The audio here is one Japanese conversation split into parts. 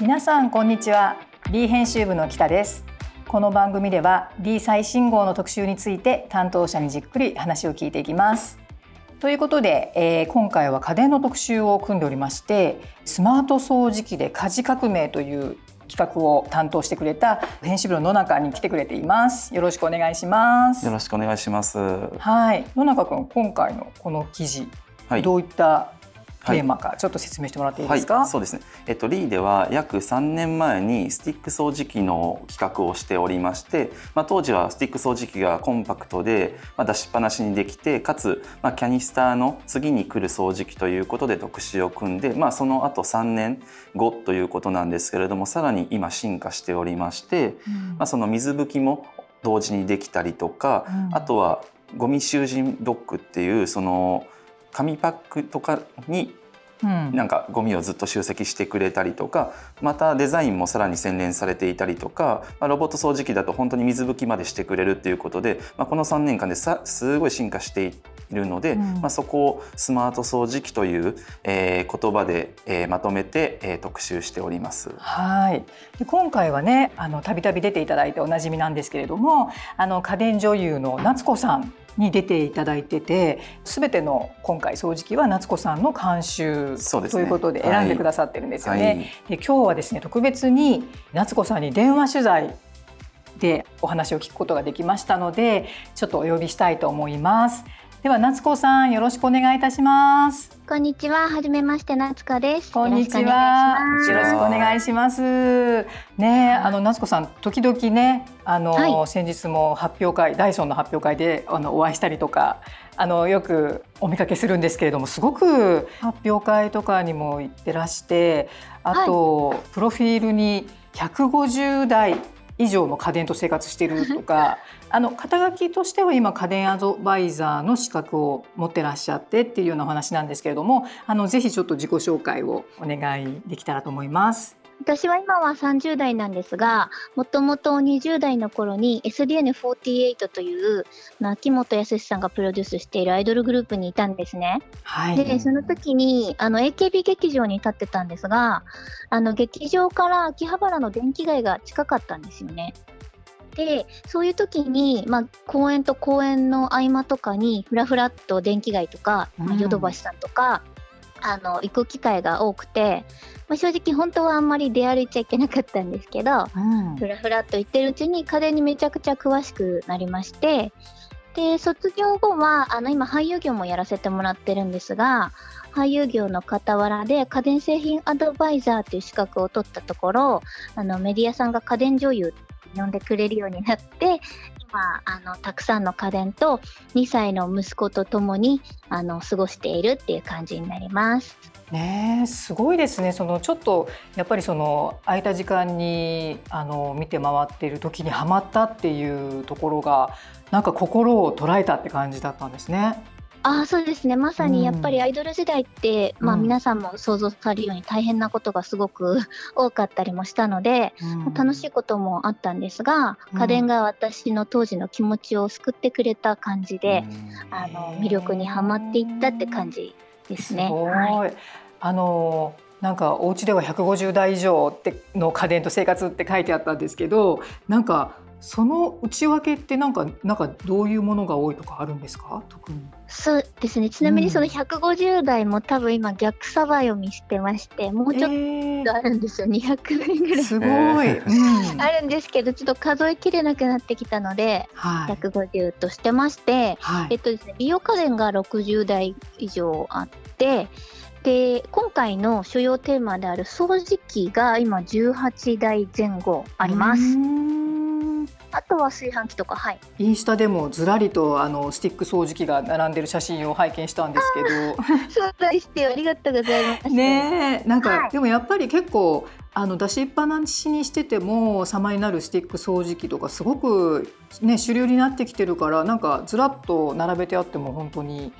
皆さんこんにちは。D 編集部の北です。この番組では D 最新号の特集について担当者にじっくり話を聞いていきます。ということで、えー、今回は家電の特集を組んでおりましてスマート掃除機で家事革命という企画を担当してくれた編集部の野中に来てくれています。よろしくお願いします。よろしくお願いします。はい。野中君今回のこの記事、はい、どういったテーマか、ちょっと説明してもらっていいですか、はい、そうですね、えっと、リーでは約3年前にスティック掃除機の企画をしておりまして、まあ、当時はスティック掃除機がコンパクトで、まあ、出しっぱなしにできてかつ、まあ、キャニスターの次に来る掃除機ということで特集を組んで、まあ、その後3年後ということなんですけれどもさらに今進化しておりまして、うん、まあ、その水拭きも同時にできたりとか、うん、あとはゴミ囚人ドッグっていうその紙パックとかになんかゴミをずっと集積してくれたりとかまたデザインもさらに洗練されていたりとか、まあ、ロボット掃除機だと本当に水拭きまでしてくれるっていうことで、まあ、この3年間でさすごい進化しているので、うん、まあ、そこをスマート掃除機という、えー、言葉で、えー、まとめて、えー、特集しております。はい。で今回はねあのたびたび出ていただいておなじみなんですけれどもあの家電女優の夏子さんに出ていただいてて全ての今回掃除機は夏子さんの監修ということで選んでくださってるんですよね。はい、で今日はですね特別に夏子さんに電話取材でお話を聞くことができましたのでちょっとお呼びしたいと思います。では夏子さんよろしくお願いいたします。こんにちは、はじめまして夏子です。こんにちは。よろしくお願いします。ね、あの夏子さん時々ね、あの、はい、先日も発表会、ダイソンの発表会であのお会いしたりとか、あのよくお見かけするんですけれども、すごく発表会とかにも行ってらして、あと、はい、プロフィールに150代以上の家電と生活しているとか あの肩書きとしては今家電アドバイザーの資格を持ってらっしゃってっていうようなお話なんですけれどもあのぜひちょっと自己紹介をお願いできたらと思います。私は今は30代なんですが、もともと20代の頃に SDN48 という、秋元康さんがプロデュースしているアイドルグループにいたんですね。はい、で、その時にあの AKB 劇場に立ってたんですが、あの劇場から秋葉原の電気街が近かったんですよね。で、そういう時に、まあ、公演と公演の合間とかに、ふらふらっと電気街とか、ヨドバシさんとか、あの行く機会が多くて、まあ、正直本当はあんまり出歩いちゃいけなかったんですけど、うん、ふらふらっと行ってるうちに家電にめちゃくちゃ詳しくなりましてで卒業後はあの今俳優業もやらせてもらってるんですが俳優業の傍らで家電製品アドバイザーという資格を取ったところあのメディアさんが家電女優呼んでくれるようになってまあのたくさんの家電と2歳の息子と共にあの過ごしているっていう感じになります。ねすごいですねそのちょっとやっぱりその空いた時間にあの見て回っている時にはまったっていうところがなんか心を捉えたって感じだったんですね。あそうですね。まさにやっぱりアイドル時代って、うん、まあ、皆さんも想像されるように大変なことがすごく 多かったりもしたので、うん、楽しいこともあったんですが、うん、家電が私の当時の気持ちを救ってくれた感じで、あの魅力にはまっていったって感じですね。すはい、あのなんかお家では150台以上っての家電と生活って書いてあったんですけどなんかその内訳ってなんかなんかどういうものが多いとかあるんですか？特に。そうですね。ちなみにその150台も多分今逆さば読みしてましてもうちょっとあるんですよ、えー、200台ぐらい。すごい、うん、あるんですけどちょっと数えきれなくなってきたので、はい、150としてまして、はい、えっとですね美容家電が60台以上あってで今回の主要テーマである掃除機が今18台前後あります。あとは炊飯器とか、はい。インスタでもずらりとあのスティック掃除機が並んでる写真を拝見したんですけど。そうだしてありがとうございます。ねなんか、はい、でもやっぱり結構あの出しっぱなしにしてても様になるスティック掃除機とかすごくね主流になってきてるからなんかずらっと並べてあっても本当に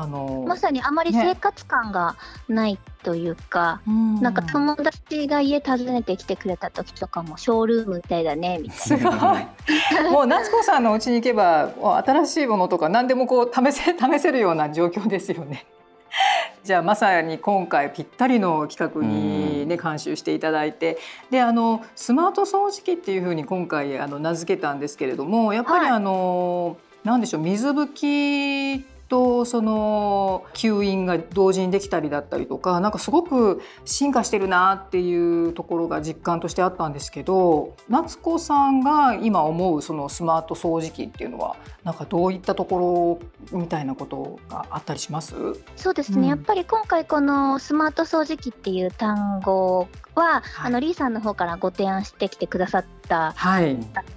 あのまさにあまり生活感がないというか、ね、なんか友達が家訪ねてきてくれた時とかもショールームみたいだねみたいな。もう夏子さんの家に行けば新しいものとか何でもこう試せ 試せるような状況ですよね。じゃあまさに今回ぴったりの企画にね監修していただいて。であのスマート掃除機っていうふうに今回あの名付けたんですけれどもやっぱりあの、はい、なんでしょう水拭きとその吸引が同時にできたりだったりとかなんかすごく進化してるなっていうところが実感としてあったんですけど夏子さんが今思うそのスマート掃除機っていうのはなんかどういったところみたいなことがあったりします？そうですね、うん、やっぱり今回このスマート掃除機っていう単語は、はい、あのリーさんの方からご提案してきてくださった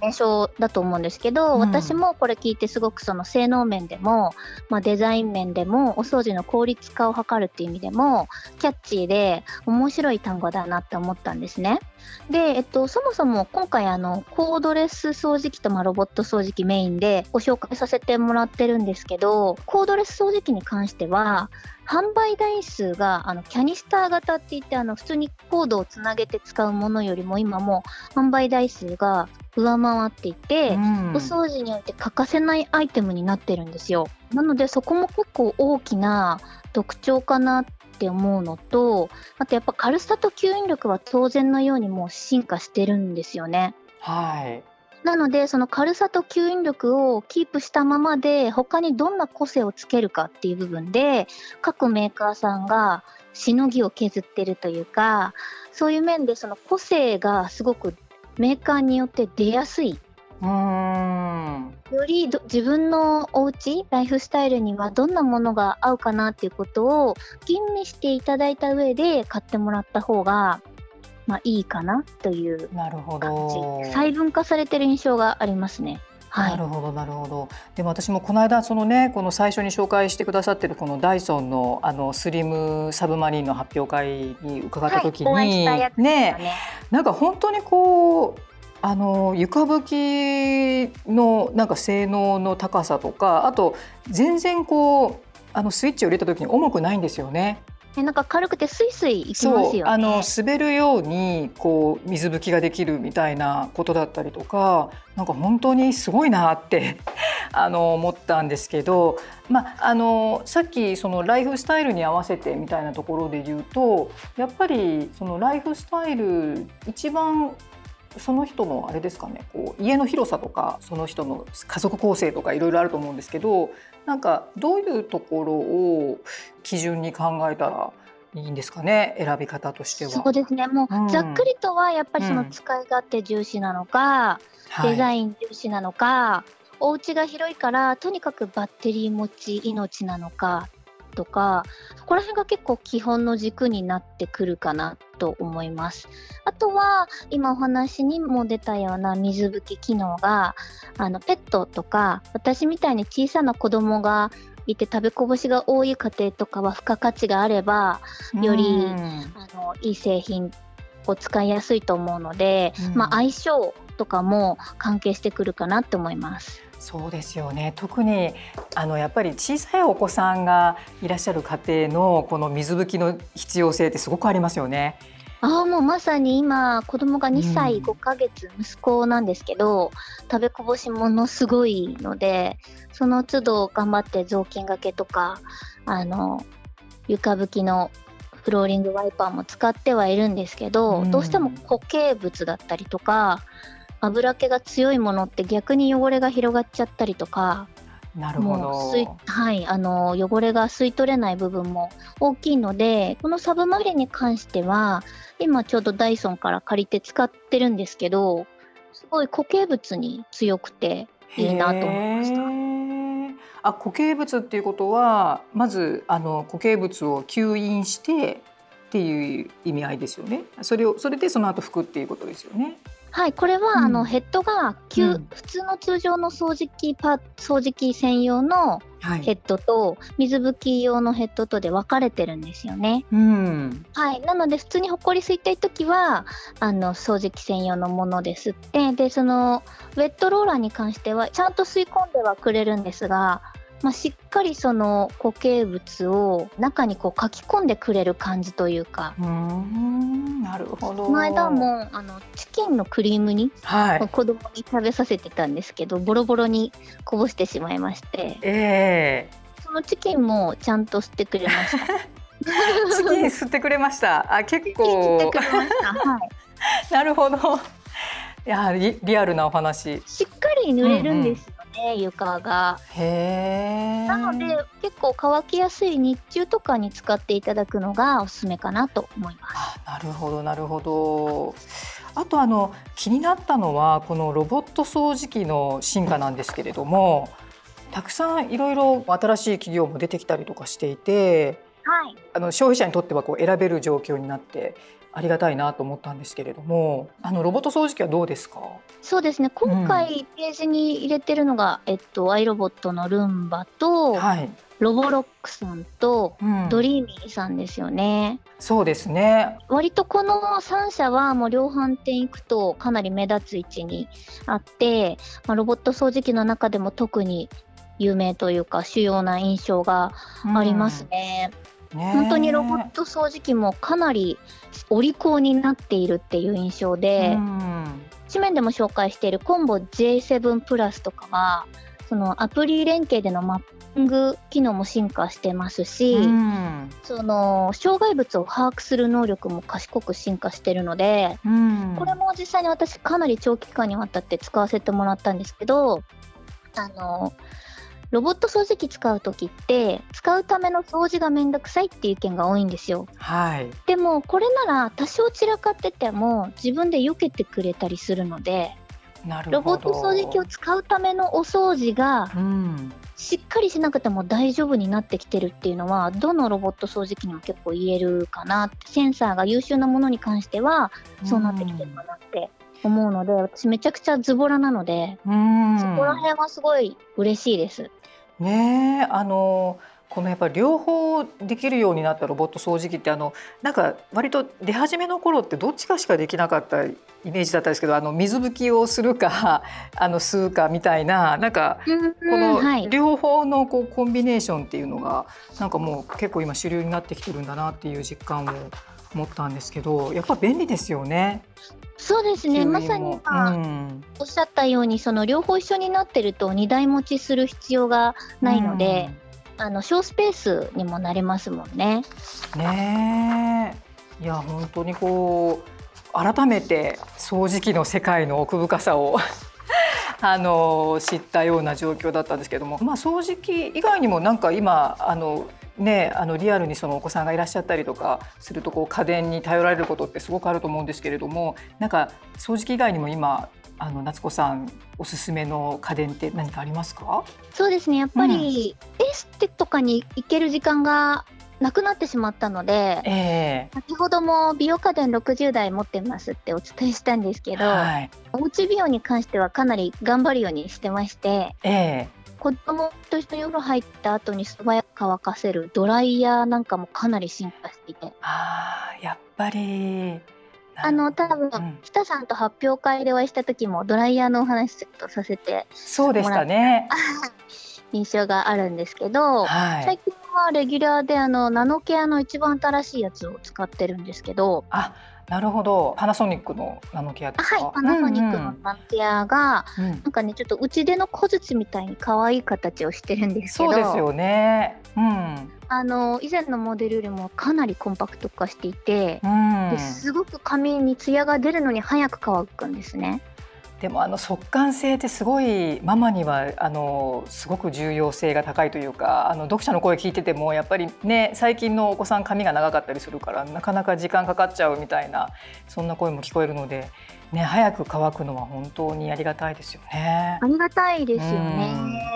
名称だと思うんですけど、私もこれ聞いてすごくその性能面でも、まあ、デザイン面でもお掃除の効率化を図るっていう意味でもキャッチーで面白い単語だなって思ったんですね。で、えっと、そもそも今回あのコードレス掃除機とまあロボット掃除機メインでご紹介させてもらってるんですけどコードレス掃除機に関しては販売台数があのキャニスター型って言ってあの普通にコードをつなげて使うものよりも今も販売台数が上回っていて、うん、お掃除において欠かせないアイテムになってるんですよ。なのでそこも結構大きな特徴かなって思うのとあとやっぱ軽さと吸引力は当然のようにもう進化してるんですよね。はいなので、その軽さと吸引力をキープしたままで、他にどんな個性をつけるかっていう部分で、各メーカーさんがしのぎを削ってるというか、そういう面でその個性がすごくメーカーによって出やすい。うん。より自分のお家ライフスタイルにはどんなものが合うかなっていうことを吟味していただいた上で買ってもらった方がまあ、いいかなというなるほど。細分化されてる印象がありますね。はい、なるほどなるほど。でも私もこの間そのねこの最初に紹介してくださってるこのダイソンのあのスリムサブマリンの発表会に伺った時に、はい、ね。ねなんか本当にこうあの床拭きのなんか性能の高さとかあと全然こうあのスイッチを入れた時に重くないんですよね。なんか軽くてスイスイいきますよ、ね、あの滑るようにこう水拭きができるみたいなことだったりとかなんか本当にすごいなって あの思ったんですけど、まあ、あのさっきそのライフスタイルに合わせてみたいなところで言うとやっぱりそのライフスタイル一番その人のあれですかねこう家の広さとかその人の家族構成とかいろいろあると思うんですけどなんかどういうところを基準に考えたらいいんですかね選び方としては。そうですね。もう、ざっくりとはやっぱりその使い勝手重視なのか、うん、デザイン重視なのか、はい、お家が広いからとにかくバッテリー持ち命なのかとかそこら辺が結構基本の軸になってくるかなと思います。あとは今お話にも出たような水拭き機能があのペットとか私みたいに小さな子供がいて食べこぼしが多い家庭とかは付加価値があればよりあのいい製品を使いやすいと思うので、まあ、相性とかも関係してくるかなって思います。そうですよね。特にあのやっぱり小さいお子さんがいらっしゃる家庭のこの水拭きの必要性ってすごくありますよね。ああもうまさに今子供が2歳5ヶ月息子なんですけど、うん、食べこぼしものすごいのでその都度頑張って雑巾がけとかあの床拭きのフローリングワイパーも使ってはいるんですけど、うん、どうしても固形物だったりとか油気が強いものって逆に汚れが広がっちゃったりとかなるほどはい、あの汚れが吸い取れない部分も大きいのでこのサブマリンに関しては今ちょうどダイソンから借りて使ってるんですけどすごい固形物に強くていいなと思いました。あ固形物っていうことはまずあの固形物を吸引してっていう意味合いですよね。それをそれでその後拭くっていうことですよね。はい、これは、うん、あのヘッドが、うん、普通の通常の掃除機パ掃除機専用のヘッドと、はい、水拭き用のヘッドとで分かれてるんですよね。うん、はい、なので普通にほこり吸いたい時はあの掃除機専用のもので吸って。でそのウェットローラーに関してはちゃんと吸い込んではくれるんですがまあ、しっかりその固形物を中にこう書き込んでくれる感じというか。うんなるほど。この間もあのチキンのクリーム煮、はい、子供に食べさせてたんですけどボロボロにこぼしてしまいまして、えー、そのチキンもちゃんと吸ってくれました。チキン吸ってくれました。あ結構。はい、なるほど。いやリリアルなお話。しっかり濡れるんですよね、床が。へなので結構乾きやすい日中とかに使っていただくのがおすすめかなと思います。なるほどなるほど。あとあの気になったのはこのロボット掃除機の進化なんですけれどもたくさんいろいろ新しい企業も出てきたりとかしていて、はい、あの消費者にとってはこう選べる状況になってありがたいなと思ったんですけれどもあのロボット掃除機はどうですか？そうですね。今回ページに入れてるのが、うん、えっと、アイロボットのルンバと、はい、ロボロックさん。と、ドリーミーさんですよね。そうですね。割とこの3社はもう量販店行くとかなり目立つ位置にあって、まあ、ロボット掃除機の中でも特に有名というか主要な印象がありますね。うん、ね本当にロボット掃除機もかなりお利口になっているっていう印象で、うん、紙面でも紹介しているコンボ J7 プラスとかはそのアプリ連携でのマッピング機能も進化してますし、うん、その障害物を把握する能力も賢く進化してるので、うん、これも実際に私かなり長期間にわたって使わせてもらったんですけどあのロボット掃除機使う時って使うための掃除がめんどくさいっていう意見が多いんですよ。はい、でもこれなら多少散らかってても自分で避けてくれたりするのでロボット掃除機を使うためのお掃除が、しっかりしなくても大丈夫になってきてるっていうのはどのロボット掃除機にも結構言えるかなセンサーが優秀なものに関してはそうなってきてるかなって思うので、私めちゃくちゃズボラなので、そこら辺はすごい嬉しいです。ねあのこのやっぱり両方できるようになったロボット掃除機ってあのなんか割と出始めの頃ってどっちかしかできなかったイメージだったんですけどあの水拭きをするか あの吸うかみたいななんかこの両方のこうコンビネーションっていうのがなんかもう結構今主流になってきてるんだなっていう実感を持ったんですけどやっぱ便利ですよね。そうですね。まさに、まあ、うん、おっしゃったようにその両方一緒になってると2台持ちする必要がないので、うん、あの小スペースにもなれますもんね。ねいや本当にこう改めて掃除機の世界の奥深さを あの知ったような状況だったんですけども、まあ、掃除機以外にもなんか今あのね、あのリアルにそのお子さんがいらっしゃったりとかするとこう家電に頼られることってすごくあると思うんですけれどもなんか掃除機以外にも今あの夏子さんおすすめの家電って何かありますか？そうですね。やっぱり、エステとかに行ける時間がなくなってしまったので、えー、先ほども美容家電60台持ってますってお伝えしたんですけど、はい、おうち美容に関してはかなり頑張るようにしてまして、えー子供と一緒にお風呂入った後に素早く乾かせるドライヤーなんかもかなり進化していて。ああ、やっぱり。あの多分、うん、北さんと発表会でお会いした時もドライヤーのお話ちょっとさせてそうでしたね。印象があるんですけど、はい、最近はレギュラーであのナノケアの一番新しいやつを使ってるんですけど。あなるほど。パナソニックのナノケアですか？はい。パナソニックのナノケアが、うんうん、なんかねちょっと打ち出の小槌みたいに可愛い形をしてるんですけどそうですよね。うん。あの以前のモデルよりもかなりコンパクト化していて、うん、ですごく髪にツヤが出るのに早く乾くんですね。でもあの速乾性ってすごいママにはあのすごく重要性が高いというかあの読者の声聞いててもやっぱりね最近のお子さん髪が長かったりするからなかなか時間かかっちゃうみたいなそんな声も聞こえるので、ね、早く乾くのは本当にありがたいですよね。ありがたいですよね。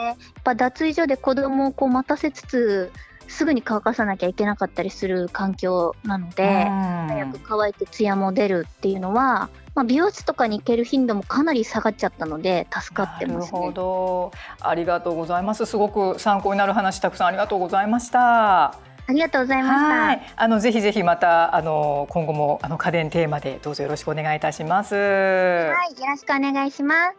やっぱ脱衣所で子供をこう待たせつつすぐに乾かさなきゃいけなかったりする環境なので、早く乾いてツヤも出るっていうのは、まあ、美容室とかに行ける頻度もかなり下がっちゃったので助かってます、ね、なるほどありがとうございますすごく参考になる話たくさんありがとうございましたありがとうございました。あのぜひぜひまたあの今後もあの家電テーマでどうぞよろしくお願いいたします。はい、よろしくお願いします。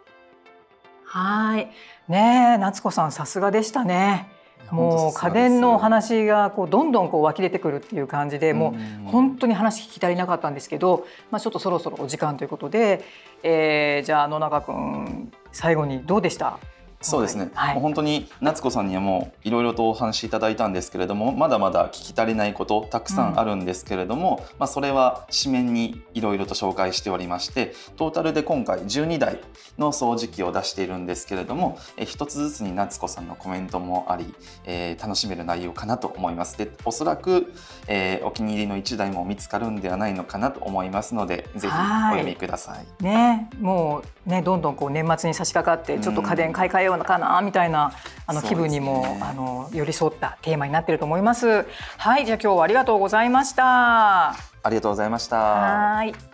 はい、ね夏子さんさすがでしたね。もう家電の話がこうどんどんこう湧き出てくるっていう感じでもう本当に話聞き足りなかったんですけど、まあ、ちょっとそろそろお時間ということで、えー、じゃあ野中君最後にどうでした？そうですね、はい、もう本当に夏子さんにはもういろいろとお話しいただいたんですけれどもまだまだ聞き足りないことたくさんあるんですけれども、うん、まあ、それは紙面にいろいろと紹介しておりましてトータルで今回12台の掃除機を出しているんですけれどもえ一つずつに夏子さんのコメントもあり、えー、楽しめる内容かなと思います。でおそらく、えー、お気に入りの1台も見つかるんではないのかなと思いますのでぜひお読みください。ね、もうねどんどんこう年末に差し掛かってちょっと家電買い替えようかなみたいなあの気分にも、ね、あの寄り添ったテーマになっていると思います。はい、じゃあ今日はありがとうございました。ありがとうございました。はい。